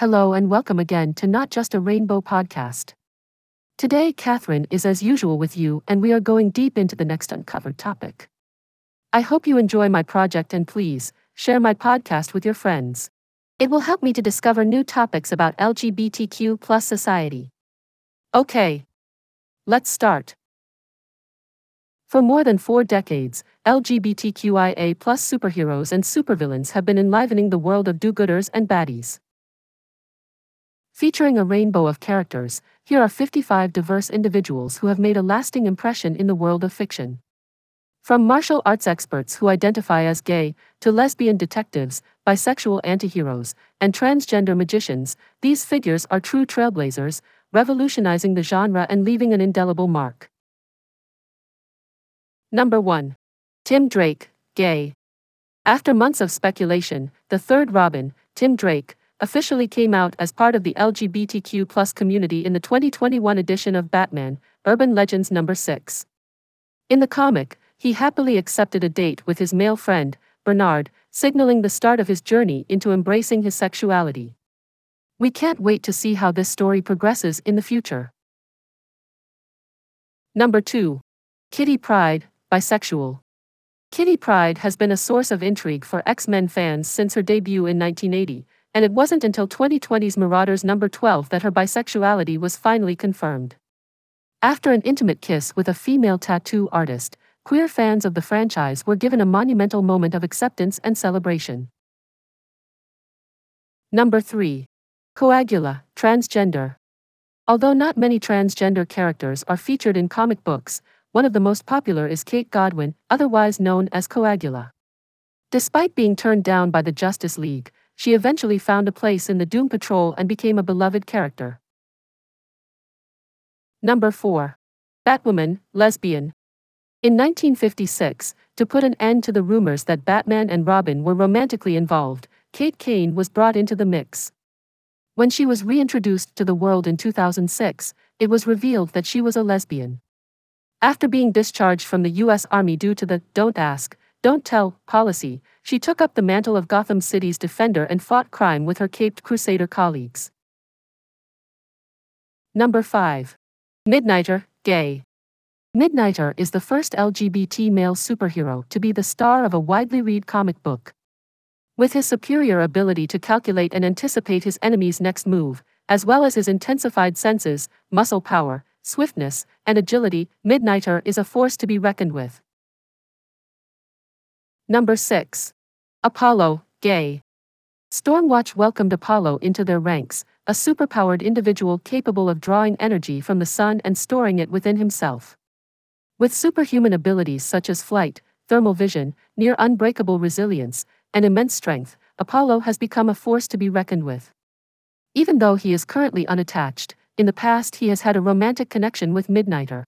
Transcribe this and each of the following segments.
Hello and welcome again to Not Just a Rainbow podcast. Today, Catherine is as usual with you, and we are going deep into the next uncovered topic. I hope you enjoy my project and please share my podcast with your friends. It will help me to discover new topics about LGBTQ plus society. Okay, let's start. For more than four decades, LGBTQIA plus superheroes and supervillains have been enlivening the world of do gooders and baddies. Featuring a rainbow of characters, here are 55 diverse individuals who have made a lasting impression in the world of fiction. From martial arts experts who identify as gay, to lesbian detectives, bisexual antiheroes, and transgender magicians, these figures are true trailblazers, revolutionizing the genre and leaving an indelible mark. Number 1. Tim Drake, gay. After months of speculation, the third Robin, Tim Drake, officially came out as part of the LGBTQ community in the 2021 edition of Batman Urban Legends number 6. In the comic, he happily accepted a date with his male friend, Bernard, signaling the start of his journey into embracing his sexuality. We can't wait to see how this story progresses in the future. Number 2. Kitty Pryde, bisexual. Kitty Pryde has been a source of intrigue for X Men fans since her debut in 1980, and it wasn't until 2020's Marauders number 12 that her bisexuality was finally confirmed. After an intimate kiss with a female tattoo artist, queer fans of the franchise were given a monumental moment of acceptance and celebration. Number 3. Coagula, transgender. Although not many transgender characters are featured in comic books, one of the most popular is Kate Godwin, otherwise known as Coagula. Despite being turned down by the Justice League, she eventually found a place in the Doom Patrol and became a beloved character. Number 4. Batwoman, lesbian. In 1956, to put an end to the rumors that Batman and Robin were romantically involved, Kate Kane was brought into the mix. When she was reintroduced to the world in 2006, it was revealed that she was a lesbian. After being discharged from the U.S. Army due to the Don't Ask, Don't Tell policy, she took up the mantle of Gotham City's defender and fought crime with her caped crusader colleagues. Number 5. Midnighter, gay. Midnighter is the first LGBT male superhero to be the star of a widely read comic book. With his superior ability to calculate and anticipate his enemy's next move, as well as his intensified senses, muscle power, swiftness, and agility, Midnighter is a force to be reckoned with. Number 6. Apollo, gay. Stormwatch welcomed Apollo into their ranks, a superpowered individual capable of drawing energy from the sun and storing it within himself. With superhuman abilities such as flight, thermal vision, near unbreakable resilience, and immense strength, Apollo has become a force to be reckoned with. Even though he is currently unattached, in the past he has had a romantic connection with Midnighter.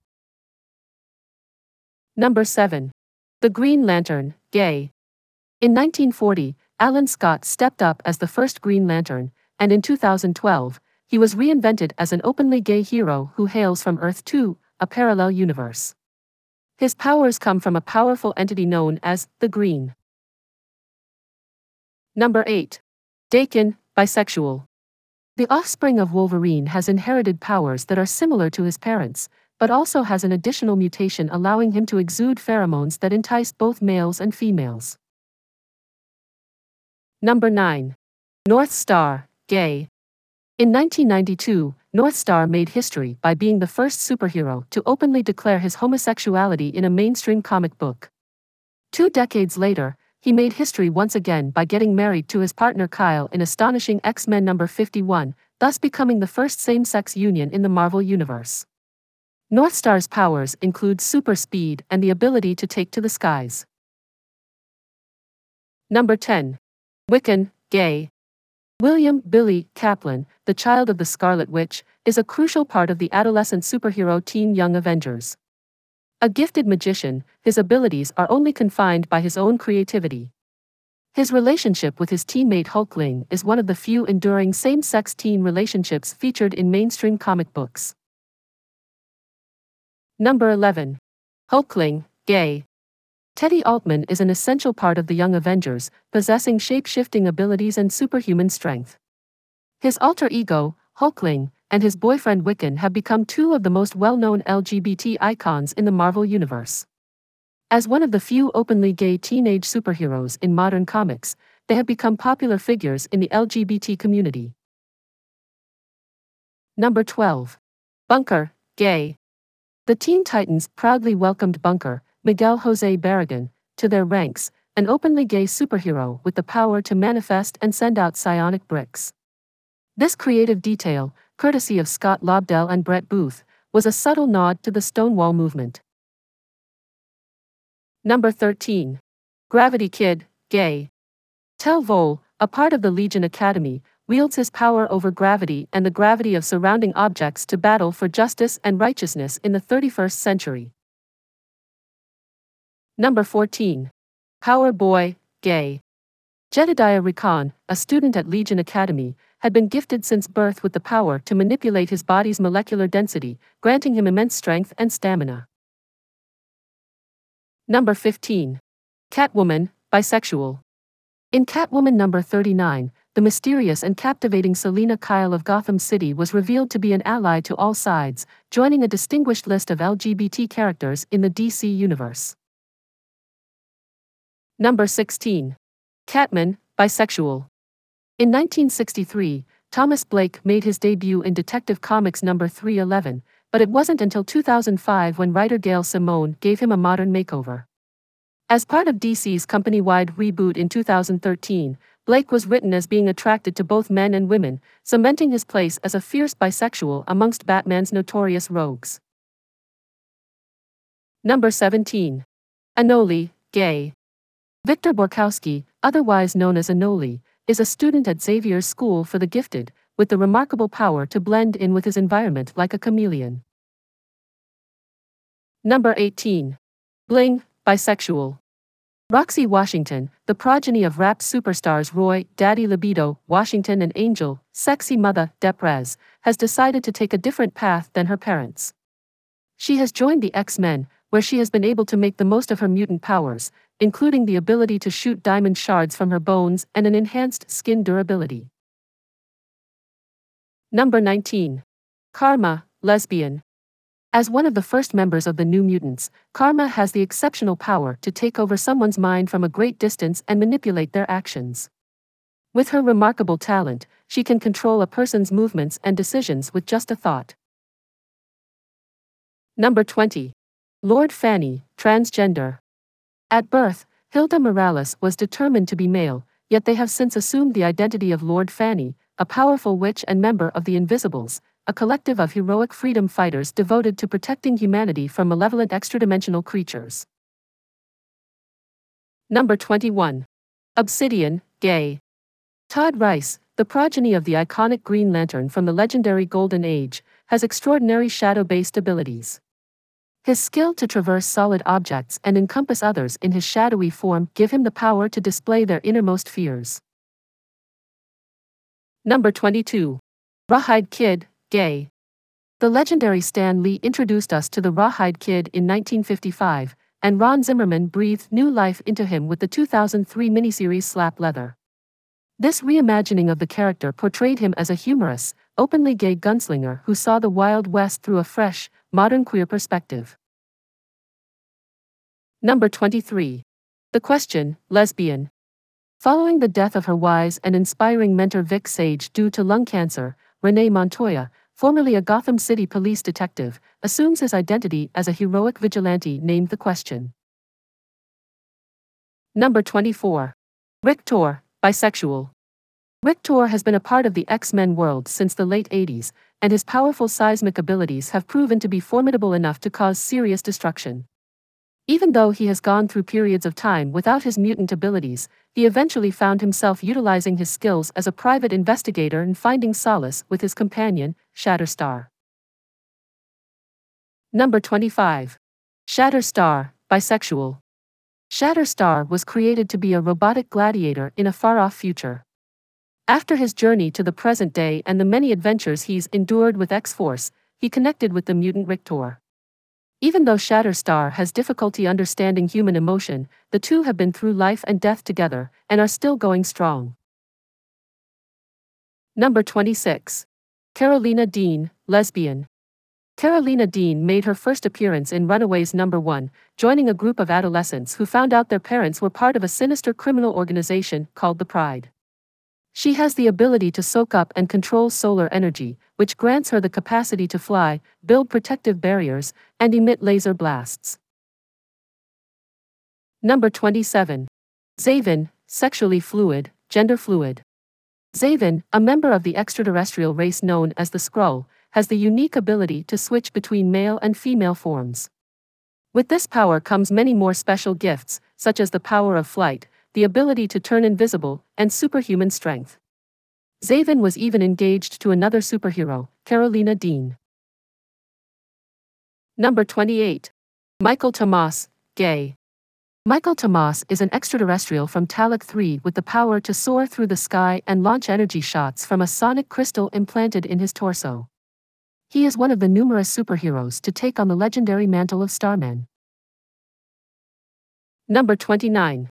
Number 7. The Green Lantern, gay. In 1940, Alan Scott stepped up as the first Green Lantern, and in 2012, he was reinvented as an openly gay hero who hails from Earth 2, a parallel universe. His powers come from a powerful entity known as the Green. Number 8. Daken, bisexual. The offspring of Wolverine has inherited powers that are similar to his parents, but also has an additional mutation allowing him to exude pheromones that entice both males and females. Number 9. North Star, gay. In 1992, North Star made history by being the first superhero to openly declare his homosexuality in a mainstream comic book. Two decades later, he made history once again by getting married to his partner Kyle in astonishing X Men number 51, thus becoming the first same sex union in the Marvel Universe. Northstar's powers include super speed and the ability to take to the skies. Number 10. Wiccan, gay. William Billy Kaplan, the child of the Scarlet Witch, is a crucial part of the adolescent superhero Teen Young Avengers. A gifted magician, his abilities are only confined by his own creativity. His relationship with his teammate Hulkling is one of the few enduring same sex teen relationships featured in mainstream comic books. Number 11. Hulkling, gay. Teddy Altman is an essential part of the Young Avengers, possessing shape shifting abilities and superhuman strength. His alter ego, Hulkling, and his boyfriend Wiccan have become two of the most well known LGBT icons in the Marvel Universe. As one of the few openly gay teenage superheroes in modern comics, they have become popular figures in the LGBT community. Number 12. Bunker, gay. The Teen Titans proudly welcomed Bunker, Miguel Jose Barragan, to their ranks, an openly gay superhero with the power to manifest and send out psionic bricks. This creative detail, courtesy of Scott Lobdell and Brett Booth, was a subtle nod to the Stonewall movement. Number 13. Gravity Kid, gay. Tel Vol, a part of the Legion Academy, wields his power over gravity and the gravity of surrounding objects to battle for justice and righteousness in the 31st century. Number 14. Power Boy, Gay. Jedediah Riccon, a student at Legion Academy, had been gifted since birth with the power to manipulate his body's molecular density, granting him immense strength and stamina. Number 15. Catwoman, bisexual. In Catwoman number 39, the mysterious and captivating Selina Kyle of Gotham City was revealed to be an ally to all sides, joining a distinguished list of LGBT characters in the DC universe. Number 16. Catman, bisexual. In 1963, Thomas Blake made his debut in Detective Comics number 311, but it wasn't until 2005 when writer Gail Simone gave him a modern makeover. As part of DC's company wide reboot in 2013, Blake was written as being attracted to both men and women, cementing his place as a fierce bisexual amongst Batman's notorious rogues. Number 17. Anole, gay. Victor Borkowski, otherwise known as Anole, is a student at Xavier's School for the Gifted, with the remarkable power to blend in with his environment like a chameleon. Number 18. Bling, bisexual. Roxy Washington, the progeny of rap superstars Roy, Daddy Libido, Washington, and Angel, sexy mother, Deprez, has decided to take a different path than her parents. She has joined the X Men, where she has been able to make the most of her mutant powers, including the ability to shoot diamond shards from her bones and an enhanced skin durability. Number 19. Karma, lesbian. As one of the first members of the New Mutants, Karma has the exceptional power to take over someone's mind from a great distance and manipulate their actions. With her remarkable talent, she can control a person's movements and decisions with just a thought. Number 20. Lord Fanny, transgender. At birth, Hilda Morales was determined to be male, yet they have since assumed the identity of Lord Fanny, a powerful witch and member of the Invisibles, a collective of heroic freedom fighters devoted to protecting humanity from malevolent extradimensional creatures. Number 21. Obsidian, Gay. Todd Rice, the progeny of the iconic Green Lantern from the legendary Golden Age, has extraordinary shadow based abilities. His skill to traverse solid objects and encompass others in his shadowy form give him the power to display their innermost fears. Number 22. Rawhide Kid, Gay. The legendary Stan Lee introduced us to the Rawhide Kid in 1955, and Ron Zimmerman breathed new life into him with the 2003 miniseries Slap Leather. This reimagining of the character portrayed him as a humorous, openly gay gunslinger who saw the Wild West through a fresh, modern queer perspective. Number 23. The Question, Lesbian. Following the death of her wise and inspiring mentor Vic Sage due to lung cancer, Renee Montoya, formerly a Gotham City police detective, assumes his identity as a heroic vigilante named The Question. Number 24. Rictor, bisexual. Rictor has been a part of the X Men world since the late 80s, and his powerful seismic abilities have proven to be formidable enough to cause serious destruction. Even though he has gone through periods of time without his mutant abilities, he eventually found himself utilizing his skills as a private investigator and finding solace with his companion, Shatterstar. Number 25. Shatterstar, bisexual. Shatterstar was created to be a robotic gladiator in a far off future. After his journey to the present day and the many adventures he's endured with X Force, he connected with the mutant Rictor. Even though Shatterstar has difficulty understanding human emotion, the two have been through life and death together and are still going strong. Number 26. Karolina Dean, lesbian. Karolina Dean made her first appearance in Runaways Number 1, joining a group of adolescents who found out their parents were part of a sinister criminal organization called the Pride. She has the ability to soak up and control solar energy, which grants her the capacity to fly, build protective barriers, and emit laser blasts. Number 27. Xavin, sexually fluid, gender fluid. Xavin, a member of the extraterrestrial race known as the Skrull, has the unique ability to switch between male and female forms. With this power comes many more special gifts, such as the power of flight, the ability to turn invisible, and superhuman strength. Xavin was even engaged to another superhero, Karolina Dean. Number 28. Mikaal Tomas, gay. Mikaal Tomas is an extraterrestrial from Talok 3 with the power to soar through the sky and launch energy shots from a sonic crystal implanted in his torso. He is one of the numerous superheroes to take on the legendary mantle of Starman. Number 29.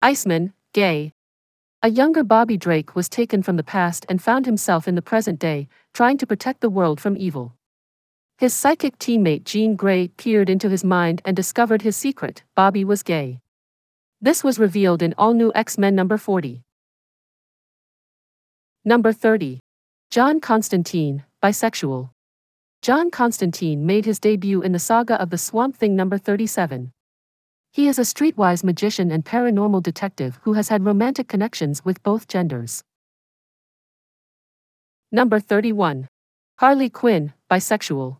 Iceman, gay. A younger Bobby Drake was taken from the past and found himself in the present day, trying to protect the world from evil. His psychic teammate Jean Grey peered into his mind and discovered his secret Bobby was gay. This was revealed in all new X Men number 40. Number 30. John Constantine, bisexual. John Constantine made his debut in the saga of the Swamp Thing number 37. He is a streetwise magician and paranormal detective who has had romantic connections with both genders. Number 31. Harley Quinn, bisexual.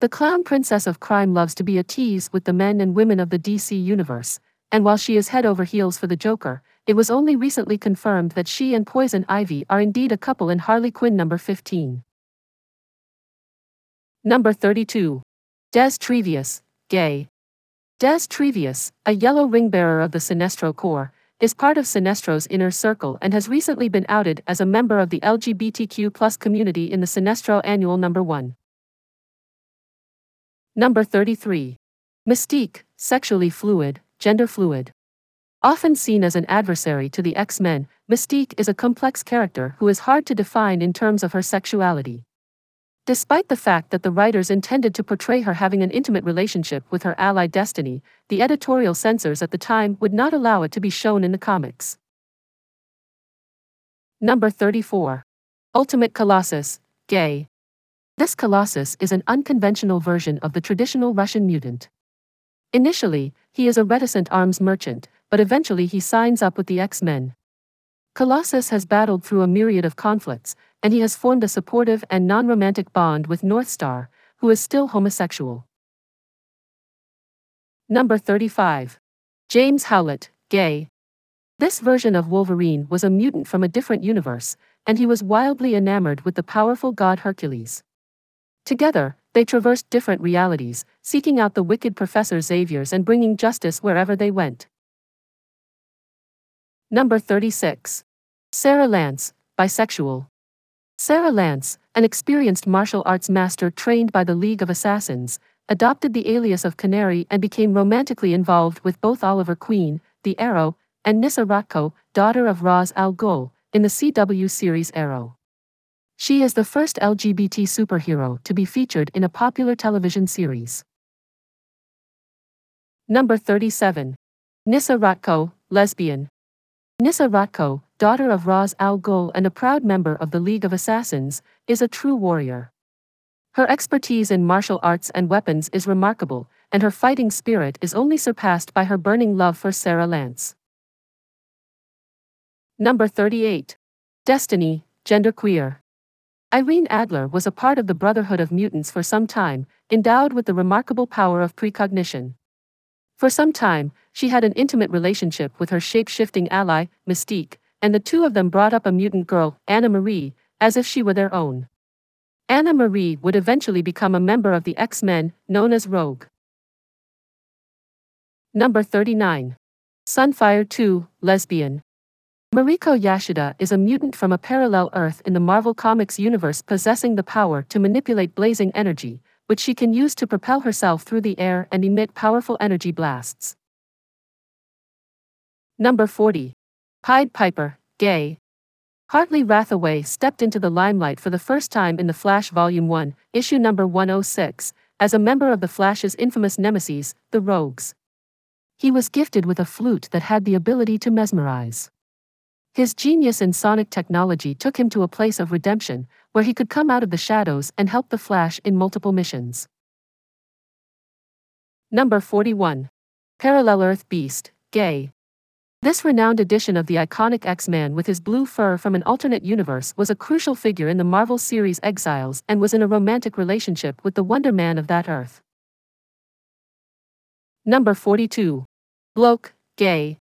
The clown princess of crime loves to be a tease with the men and women of the DC universe, and while she is head over heels for the Joker, it was only recently confirmed that she and Poison Ivy are indeed a couple in Harley Quinn number 15. Number 32. Des Trevious, gay. Des Trevious, a yellow ring bearer of the Sinestro Corps, is part of Sinestro's inner circle and has recently been outed as a member of the LGBTQ community in the Sinestro Annual Number 1. Number 33. Mystique, sexually fluid, gender fluid. Often seen as an adversary to the X Men, Mystique is a complex character who is hard to define in terms of her sexuality. Despite the fact that the writers intended to portray her having an intimate relationship with her ally Destiny, the editorial censors at the time would not allow it to be shown in the comics. Number 34. Ultimate Colossus, gay. This Colossus is an unconventional version of the traditional Russian mutant. Initially, he is a reticent arms merchant, but eventually he signs up with the X Men. Colossus has battled through a myriad of conflicts, and he has formed a supportive and non romantic bond with Northstar, who is still homosexual. Number 35. James Howlett, gay. This version of Wolverine was a mutant from a different universe, and he was wildly enamored with the powerful god Hercules. Together, they traversed different realities, seeking out the wicked Professor Xavier's and bringing justice wherever they went. Number 36. Sara Lance, bisexual. Sara Lance, an experienced martial arts master trained by the League of Assassins, adopted the alias of Canary and became romantically involved with both Oliver Queen, the Arrow, and Nyssa Raatko, daughter of Ra's al Ghul, in the CW series Arrow. She is the first LGBT superhero to be featured in a popular television series. Number 37. Nyssa Raatko, lesbian. Nyssa Raatko, daughter of Ra's al Ghul and a proud member of the League of Assassins, is a true warrior. Her expertise in martial arts and weapons is remarkable, and her fighting spirit is only surpassed by her burning love for Sara Lance. Number 38. Destiny, Genderqueer. Irene Adler was a part of the Brotherhood of Mutants for some time, endowed with the remarkable power of precognition. For some time, she had an intimate relationship with her shape shifting ally, Mystique, and the two of them brought up a mutant girl, Anna Marie, as if she were their own. Anna Marie would eventually become a member of the X Men, known as Rogue. Number 39. Sunfire 2, Lesbian. Mariko Yashida is a mutant from a parallel Earth in the Marvel Comics universe possessing the power to manipulate blazing energy, which she can use to propel herself through the air and emit powerful energy blasts. Number 40. Pied Piper, gay. Hartley Rathaway stepped into the limelight for the first time in The Flash Volume 1, issue number 106, as a member of The Flash's infamous nemesis, the Rogues. He was gifted with a flute that had the ability to mesmerize. His genius in sonic technology took him to a place of redemption, where he could come out of the shadows and help the Flash in multiple missions. Number 41. Parallel Earth Beast, Gay. This renowned edition of the iconic X Man with his blue fur from an alternate universe was a crucial figure in the Marvel series Exiles and was in a romantic relationship with the Wonder Man of that Earth. Number 42. Bloke, Gay.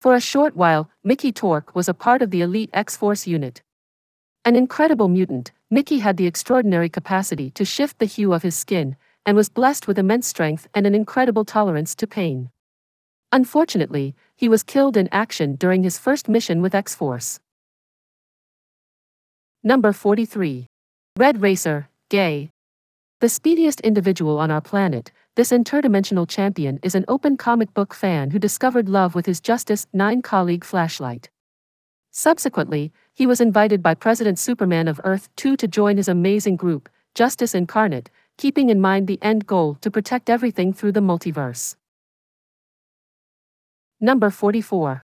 For a short while, Mickey Torque was a part of the elite X Force unit. An incredible mutant, Mickey had the extraordinary capacity to shift the hue of his skin, and was blessed with immense strength and an incredible tolerance to pain. Unfortunately, he was killed in action during his first mission with X Force. Number 43. Red Racer, Gay. The speediest individual on our planet, this interdimensional champion is an open comic book fan who discovered love with his Justice 9 colleague Flashlight. Subsequently, he was invited by President Superman of Earth 2 to join his amazing group, Justice Incarnate, keeping in mind the end goal to protect everything through the multiverse. Number 44.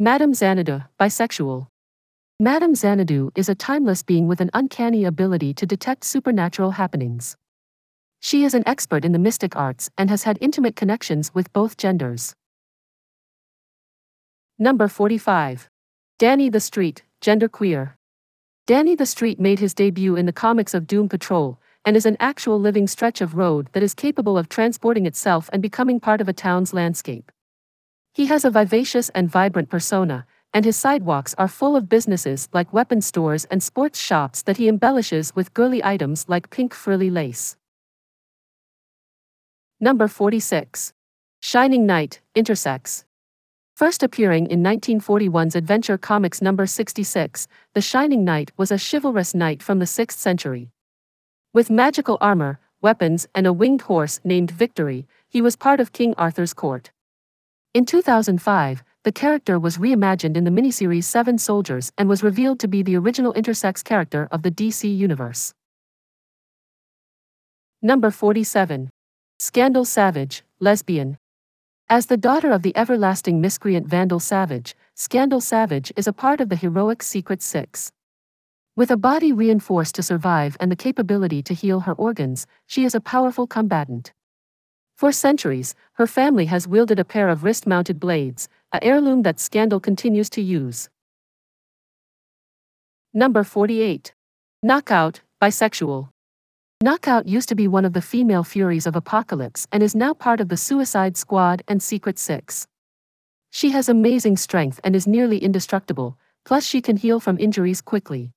Madame Xanadu, bisexual. Madame Xanadu is a timeless being with an uncanny ability to detect supernatural happenings. She is an expert in the mystic arts and has had intimate connections with both genders. Number 45. Danny the Street, genderqueer. Danny the Street made his debut in the comics of Doom Patrol and is an actual living stretch of road that is capable of transporting itself and becoming part of a town's landscape. He has a vivacious and vibrant persona, and his sidewalks are full of businesses like weapon stores and sports shops that he embellishes with girly items like pink frilly lace. Number 46. Shining Knight, Intersex. First appearing in 1941's Adventure Comics number 66, The Shining Knight was a chivalrous knight from the 6th century. With magical armor, weapons, and a winged horse named Victory, he was part of King Arthur's court. In 2005, the character was reimagined in the miniseries Seven Soldiers and was revealed to be the original intersex character of the DC Universe. Number 47. Scandal Savage, lesbian, as the daughter of the everlasting miscreant Vandal Savage, Scandal Savage is a part of the heroic Secret Six. With a body reinforced to survive and the capability to heal her organs, she is a powerful combatant. For centuries, her family has wielded a pair of wrist mounted blades, a heirloom that Scandal continues to use. Number 48. Knockout, bisexual. Knockout used to be one of the female Furies of Apocalypse and is now part of the Suicide Squad and Secret Six. She has amazing strength and is nearly indestructible, plus, she can heal from injuries quickly.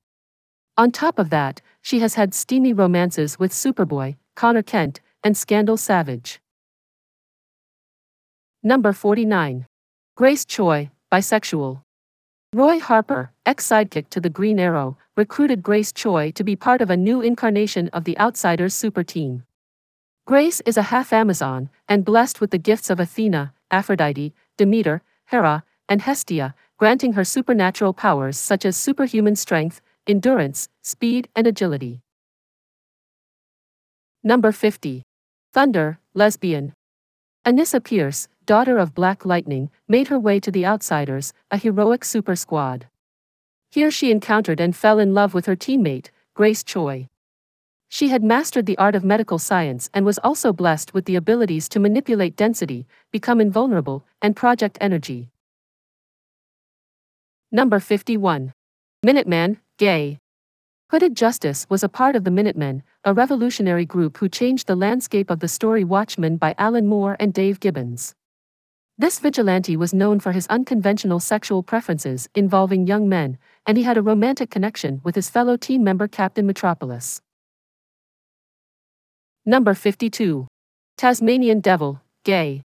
On top of that, she has had steamy romances with Superboy, Connor Kent, and Scandal Savage. Number 49. Grace Choi, bisexual. Roy Harper, ex sidekick to the Green Arrow, recruited Grace Choi to be part of a new incarnation of the Outsiders super team. Grace is a half Amazon and blessed with the gifts of Athena, Aphrodite, Demeter, Hera, and Hestia, granting her supernatural powers such as superhuman strength, endurance, speed, and agility. Number 50. Thunder, lesbian. Anissa Pierce, daughter of Black Lightning, made her way to the Outsiders, a heroic super squad. Here she encountered and fell in love with her teammate, Grace Choi. She had mastered the art of medical science and was also blessed with the abilities to manipulate density, become invulnerable, and project energy. Number 51. Minuteman, Gay. Hooded Justice was a part of the Minutemen, a revolutionary group who changed the landscape of the story Watchmen by Alan Moore and Dave Gibbons. This vigilante was known for his unconventional sexual preferences involving young men, and he had a romantic connection with his fellow team member Captain Metropolis. Number 52. Tasmanian Devil, Gay.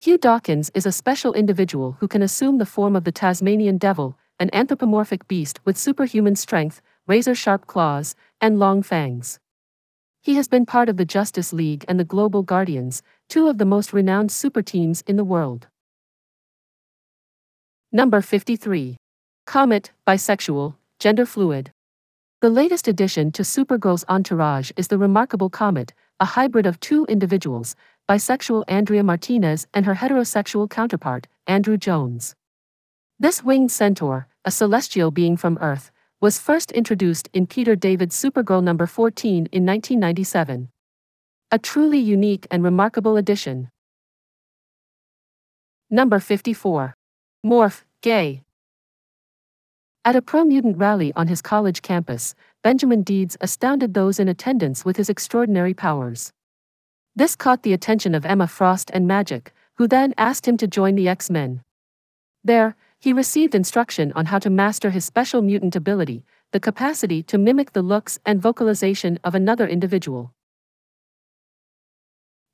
Hugh Dawkins is a special individual who can assume the form of the Tasmanian Devil, an anthropomorphic beast with superhuman strength, razor sharp claws, and long fangs. He has been part of the Justice League and the Global Guardians, two of the most renowned super teams in the world. Number 53. Comet, bisexual, gender fluid. The latest addition to Supergirl's entourage is the remarkable Comet, a hybrid of two individuals, bisexual Andrea Martinez and her heterosexual counterpart, Andrew Jones. This winged centaur, a celestial being from Earth, was first introduced in Peter David's Supergirl number 14 in 1997. A truly unique and remarkable addition. Number 54. Morph, gay. At a pro mutant rally on his college campus, Benjamin Deeds astounded those in attendance with his extraordinary powers. This caught the attention of Emma Frost and Magik, who then asked him to join the X Men. There, he received instruction on how to master his special mutant ability, the capacity to mimic the looks and vocalization of another individual.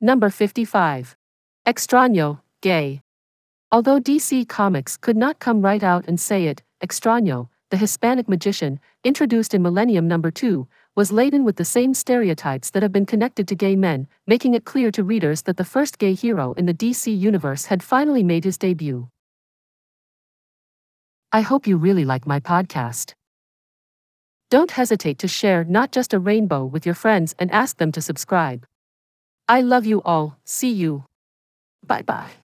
Number 55. Extraño, Gay. Although DC Comics could not come right out and say it, Extraño, the Hispanic magician, introduced in Millennium Number 2, was laden with the same stereotypes that have been connected to gay men, making it clear to readers that the first gay hero in the DC universe had finally made his debut. I hope you really like my podcast. Don't hesitate to share not just a rainbow with your friends and ask them to subscribe. I love you all. See you. Bye bye.